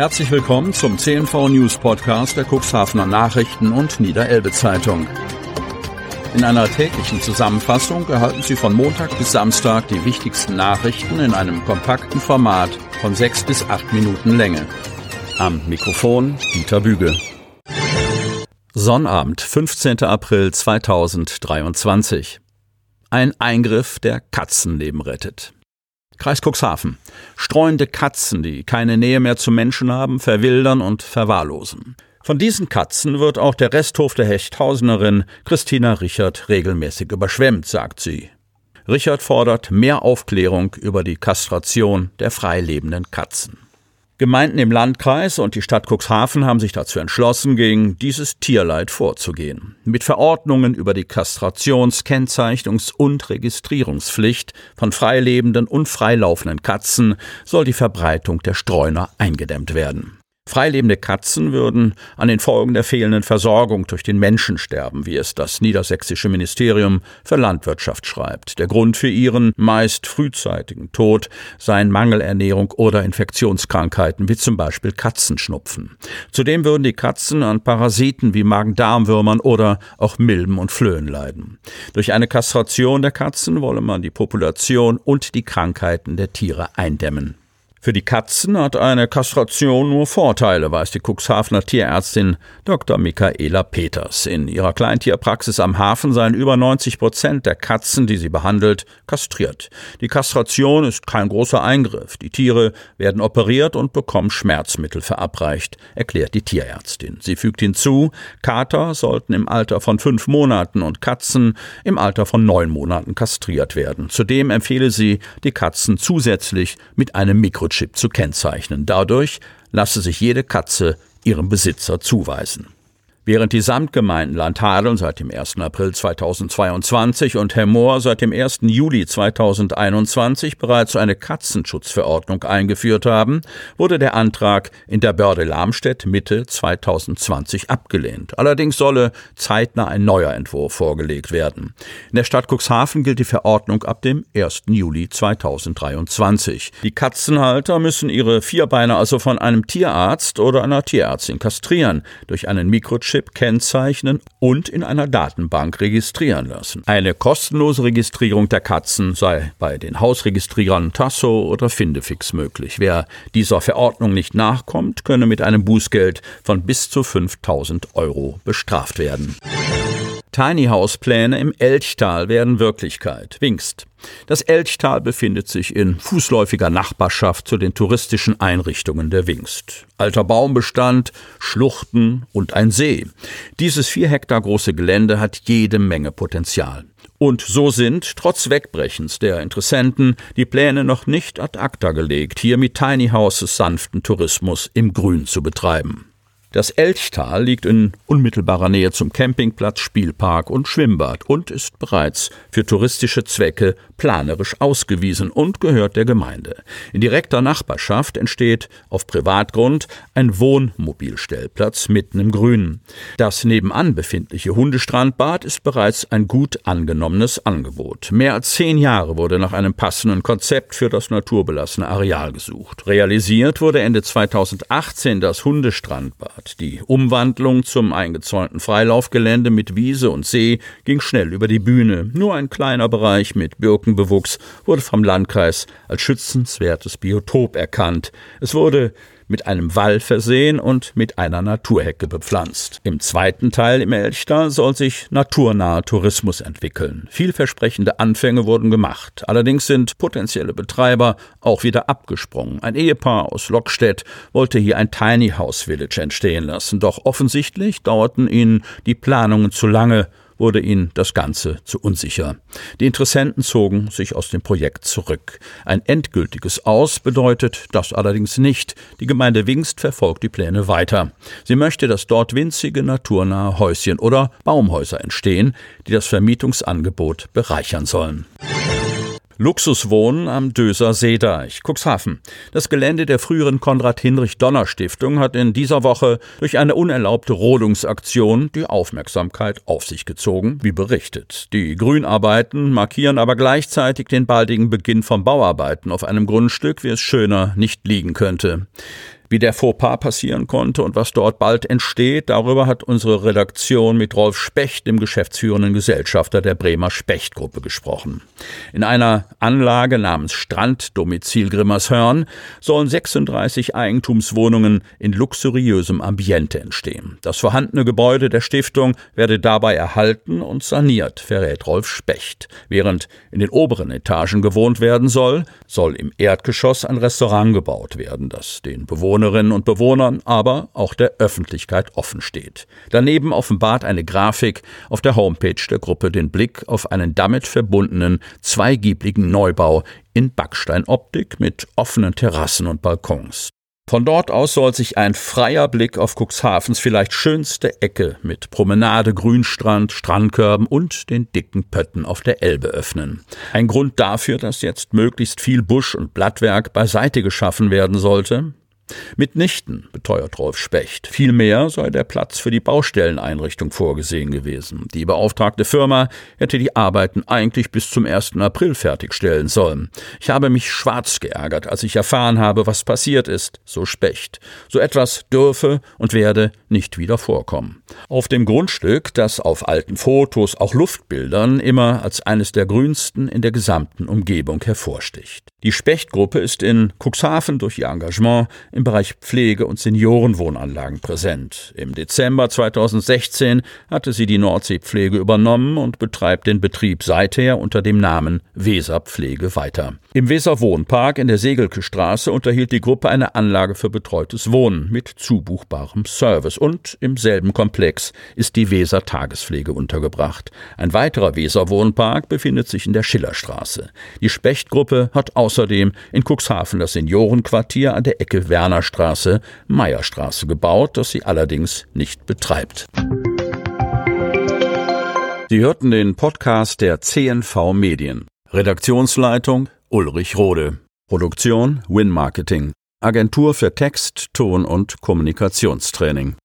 Herzlich willkommen zum CNV News Podcast der Cuxhavener Nachrichten und Niederelbe Zeitung. In einer täglichen Zusammenfassung erhalten Sie von Montag bis Samstag die wichtigsten Nachrichten in einem kompakten Format von sechs bis acht Minuten Länge. Am Mikrofon Dieter Büge. Sonnabend, 15. April 2023. Ein Eingriff, der Katzenleben rettet. Kreis Cuxhaven. Streuende Katzen, die keine Nähe mehr zu Menschen haben, verwildern und verwahrlosen. Von diesen Katzen wird auch der Resthof der Hechthausenerin Christina Richard regelmäßig überschwemmt, sagt sie. Richard fordert mehr Aufklärung über die Kastration der freilebenden Katzen. Gemeinden im Landkreis und die Stadt Cuxhaven haben sich dazu entschlossen, gegen dieses Tierleid vorzugehen. Mit Verordnungen über die Kastrations-, Kennzeichnungs- und Registrierungspflicht von freilebenden und freilaufenden Katzen soll die Verbreitung der Streuner eingedämmt werden. Freilebende Katzen würden an den Folgen der fehlenden Versorgung durch den Menschen sterben, wie es das niedersächsische Ministerium für Landwirtschaft schreibt. Der Grund für ihren meist frühzeitigen Tod seien Mangelernährung oder Infektionskrankheiten, wie zum Beispiel Katzenschnupfen. Zudem würden die Katzen an Parasiten wie Magen-Darm-Würmern oder auch Milben und Flöhen leiden. Durch eine Kastration der Katzen wolle man die Population und die Krankheiten der Tiere eindämmen. Für die Katzen hat eine Kastration nur Vorteile, weiß die Cuxhavener Tierärztin Dr. Michaela Peters. In ihrer Kleintierpraxis am Hafen seien über 90 Prozent der Katzen, die sie behandelt, kastriert. Die Kastration ist kein großer Eingriff. Die Tiere werden operiert und bekommen Schmerzmittel verabreicht, erklärt die Tierärztin. Sie fügt hinzu, Kater sollten im Alter von fünf Monaten und Katzen im Alter von neun Monaten kastriert werden. Zudem empfehle sie, die Katzen zusätzlich mit einem Mikro Mikrochip zu kennzeichnen. Dadurch lasse sich jede Katze ihrem Besitzer zuweisen. Während die Samtgemeinden Landhadeln seit dem 1. April 2022 und Hemmoor seit dem 1. Juli 2021 bereits eine Katzenschutzverordnung eingeführt haben, wurde der Antrag in der Börde Lamstedt Mitte 2020 abgelehnt. Allerdings solle zeitnah ein neuer Entwurf vorgelegt werden. In der Stadt Cuxhaven gilt die Verordnung ab dem 1. Juli 2023. Die Katzenhalter müssen ihre Vierbeiner also von einem Tierarzt oder einer Tierärztin kastrieren. Durch einen Mikrochip Chip kennzeichnen und in einer Datenbank registrieren lassen. Eine kostenlose Registrierung der Katzen sei bei den Hausregistrierern Tasso oder Findefix möglich. Wer dieser Verordnung nicht nachkommt, könne mit einem Bußgeld von bis zu 5000 Euro bestraft werden. Tiny House Pläne im Elchtal werden Wirklichkeit. Wingst. Das Elchtal befindet sich in fußläufiger Nachbarschaft zu den touristischen Einrichtungen der Wingst. Alter Baumbestand, Schluchten und ein See. Dieses vier Hektar große Gelände hat jede Menge Potenzial. Und so sind, trotz Wegbrechens der Interessenten, die Pläne noch nicht ad acta gelegt, hier mit Tiny Houses sanften Tourismus im Grün zu betreiben. Das Elchtal liegt in unmittelbarer Nähe zum Campingplatz, Spielpark und Schwimmbad und ist bereits für touristische Zwecke planerisch ausgewiesen und gehört der Gemeinde. In direkter Nachbarschaft entsteht auf Privatgrund ein Wohnmobilstellplatz mitten im Grünen. Das nebenan befindliche Hundestrandbad ist bereits ein gut angenommenes Angebot. Mehr als zehn Jahre wurde nach einem passenden Konzept für das naturbelassene Areal gesucht. Realisiert wurde Ende 2018 das Hundestrandbad. Die Umwandlung zum eingezäunten Freilaufgelände mit Wiese und See ging schnell über die Bühne. Nur ein kleiner Bereich mit Birkenbewuchs wurde vom Landkreis als schützenswertes Biotop erkannt. Es wurde mit einem Wall versehen und mit einer Naturhecke bepflanzt. Im zweiten Teil im Elchtal soll sich naturnaher Tourismus entwickeln. Vielversprechende Anfänge wurden gemacht. Allerdings sind potenzielle Betreiber auch wieder abgesprungen. Ein Ehepaar aus Lockstedt wollte hier ein Tiny House Village entstehen lassen, doch offensichtlich dauerten ihnen die Planungen zu lange wurde ihnen das Ganze zu unsicher. Die Interessenten zogen sich aus dem Projekt zurück. Ein endgültiges Aus bedeutet das allerdings nicht. Die Gemeinde Wingst verfolgt die Pläne weiter. Sie möchte, dass dort winzige naturnahe Häuschen oder Baumhäuser entstehen, die das Vermietungsangebot bereichern sollen. Luxuswohnen am Döser Seedeich, Cuxhaven. Das Gelände der früheren Konrad-Hinrich-Donner-Stiftung hat in dieser Woche durch eine unerlaubte Rodungsaktion die Aufmerksamkeit auf sich gezogen, wie berichtet. Die Grünarbeiten markieren aber gleichzeitig den baldigen Beginn von Bauarbeiten auf einem Grundstück, wie es schöner nicht liegen könnte. Wie der Fauxpas passieren konnte und was dort bald entsteht, darüber hat unsere Redaktion mit Rolf Specht, dem geschäftsführenden Gesellschafter der Bremer Specht-Gruppe, gesprochen. In einer Anlage namens Stranddomizil Grimmershörn sollen 36 Eigentumswohnungen in luxuriösem Ambiente entstehen. Das vorhandene Gebäude der Stiftung werde dabei erhalten und saniert, verrät Rolf Specht. Während in den oberen Etagen gewohnt werden soll, soll im Erdgeschoss ein Restaurant gebaut werden, das den Bewohnerinnen und Bewohnern, aber auch der Öffentlichkeit offen steht. Daneben offenbart eine Grafik auf der Homepage der Gruppe den Blick auf einen damit verbundenen zweigiebligen Neubau in Backsteinoptik mit offenen Terrassen und Balkons. Von dort aus soll sich ein freier Blick auf Cuxhavens vielleicht schönste Ecke mit Promenade, Grünstrand, Strandkörben und den dicken Pötten auf der Elbe öffnen. Ein Grund dafür, dass jetzt möglichst viel Busch und Blattwerk beiseite geschaffen werden sollte, Mitnichten, beteuert Rolf Specht. Vielmehr sei der Platz für die Baustelleneinrichtung vorgesehen gewesen. Die beauftragte Firma hätte die Arbeiten eigentlich bis zum 1. April fertigstellen sollen. Ich habe mich schwarz geärgert, als ich erfahren habe, was passiert ist, so Specht. So etwas dürfe und werde nicht wieder vorkommen. Auf dem Grundstück, das auf alten Fotos, auch Luftbildern, immer als eines der grünsten in der gesamten Umgebung hervorsticht. Die Spechtgruppe ist in Cuxhaven durch ihr Engagement im Bereich Pflege und Seniorenwohnanlagen präsent. Im Dezember 2016 hatte sie die Nordseepflege übernommen und betreibt den Betrieb seither unter dem Namen Weserpflege weiter. Im Weserwohnpark in der Segelke Straße unterhielt die Gruppe eine Anlage für betreutes Wohnen mit zubuchbarem Service und im selben Komplex ist die Weser Tagespflege untergebracht. Ein weiterer Weser Wohnpark befindet sich in der Schillerstraße. Die Spechtgruppe hat außerdem in Cuxhaven das Seniorenquartier an der Ecke Werner Wernerstraße, Meierstraße gebaut, das sie allerdings nicht betreibt. Sie hörten den Podcast der CNV Medien. Redaktionsleitung Ulrich Rode. Produktion Win Marketing. Agentur für Text, Ton und Kommunikationstraining.